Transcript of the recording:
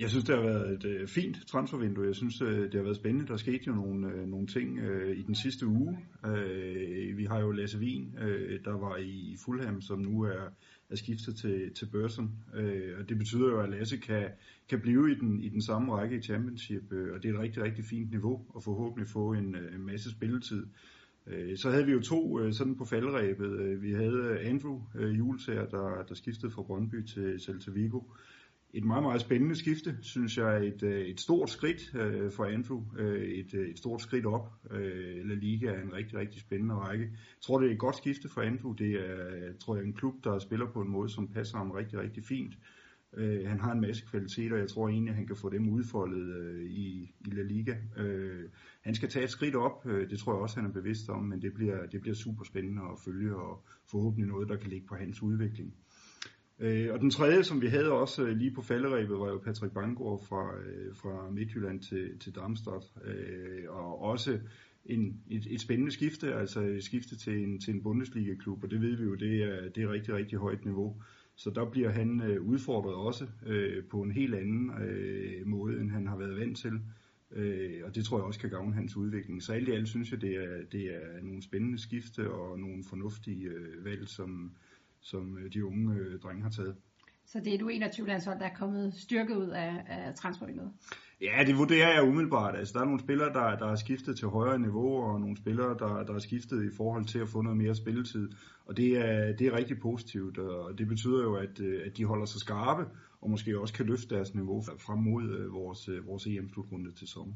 Jeg synes, det har været et øh, fint transfervindue. Jeg synes, øh, det har været spændende. Der skete jo nogle, øh, nogle ting øh, i den sidste uge. Øh, vi har jo Lasse Wien, øh, der var i Fulham, som nu er, er skiftet til, til Børsen. Øh, og det betyder jo, at Lasse kan, kan blive i den, i den samme række i Championship. Øh, og det er et rigtig, rigtig fint niveau, og forhåbentlig få en, øh, en masse spilletid. Øh, så havde vi jo to øh, sådan på faldrebet. Øh, vi havde Andrew øh, Julesager, der, der skiftede fra Brøndby til Celta Vigo et meget, meget spændende skifte, synes jeg. Et, øh, et stort skridt øh, for Andrew. Øh, et, øh, et stort skridt op. Øh, La Liga er en rigtig, rigtig spændende række. Jeg tror, det er et godt skifte for Andrew. Det er, tror jeg, en klub, der spiller på en måde, som passer ham rigtig, rigtig fint. Øh, han har en masse kvaliteter, jeg tror egentlig, at han kan få dem udfoldet øh, i, i La Liga. Øh, han skal tage et skridt op, øh, det tror jeg også, han er bevidst om, men det bliver, det bliver super spændende at følge, og forhåbentlig noget, der kan ligge på hans udvikling. Øh, og den tredje, som vi havde også øh, lige på falderæbet, var jo Patrick Bangor fra, øh, fra Midtjylland til, til Darmstadt. Øh, og også en, et, et spændende skifte, altså et skifte til en, til en Bundesliga-klub, og det ved vi jo, det er, det er rigtig, rigtig højt niveau. Så der bliver han øh, udfordret også øh, på en helt anden øh, måde, end han har været vant til. Øh, og det tror jeg også kan gavne hans udvikling. Så alt i alt synes jeg, det er, det er nogle spændende skifte og nogle fornuftige øh, valg, som, som øh, de unge øh, drenge har taget. Så det er du 21 landshold, der er kommet styrket ud af, af transfervinduet? Ja, det vurderer jeg umiddelbart. Altså, der er nogle spillere, der, der er skiftet til højere niveau, og nogle spillere, der, der er skiftet i forhold til at få noget mere spilletid. Og det er, det er rigtig positivt, og det betyder jo, at, øh, at de holder sig skarpe, og måske også kan løfte deres niveau frem mod vores, vores EM-slutrunde til sommer.